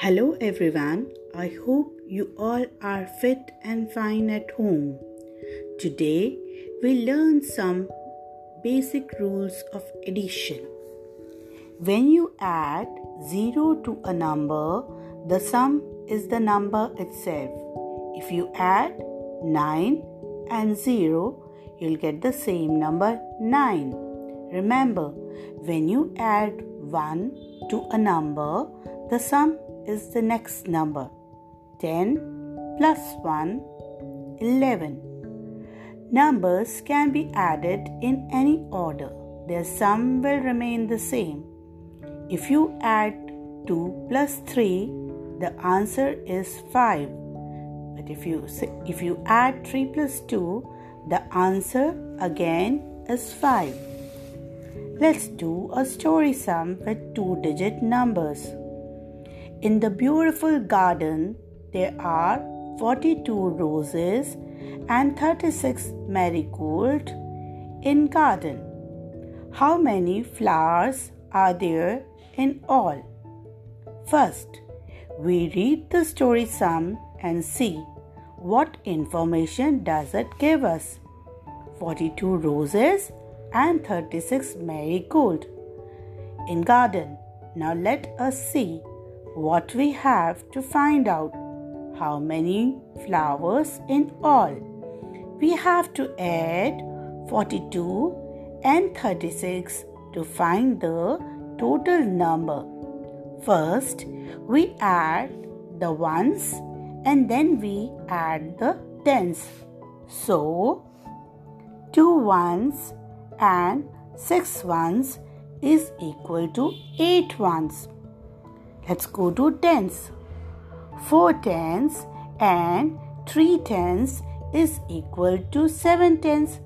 Hello everyone, I hope you all are fit and fine at home. Today we learn some basic rules of addition. When you add 0 to a number, the sum is the number itself. If you add 9 and 0, you'll get the same number 9. Remember, when you add 1 to a number, the sum is the next number. 10 plus 1, 11. Numbers can be added in any order. Their sum will remain the same. If you add 2 plus 3, the answer is 5. But if you if you add 3 plus 2, the answer again is 5. Let's do a story sum with two digit numbers. In the beautiful garden, there are 42 roses and 36 marigold in garden. How many flowers are there in all? First, we read the story sum and see what information does it give us. 42 roses and 36 marigold in garden. Now let us see what we have to find out. How many flowers in all? We have to add 42 and 36 to find the total number. First, we add the ones and then we add the tens. So, two ones and six ones is equal to eight ones. Let's go to tens. Four tens and three tens is equal to seven tens.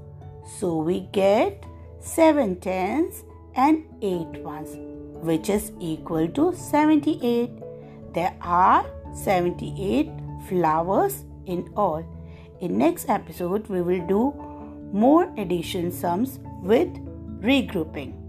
So we get seven tens and eight ones, which is equal to 78. There are 78 flowers in all. In next episode we will do more addition sums with regrouping.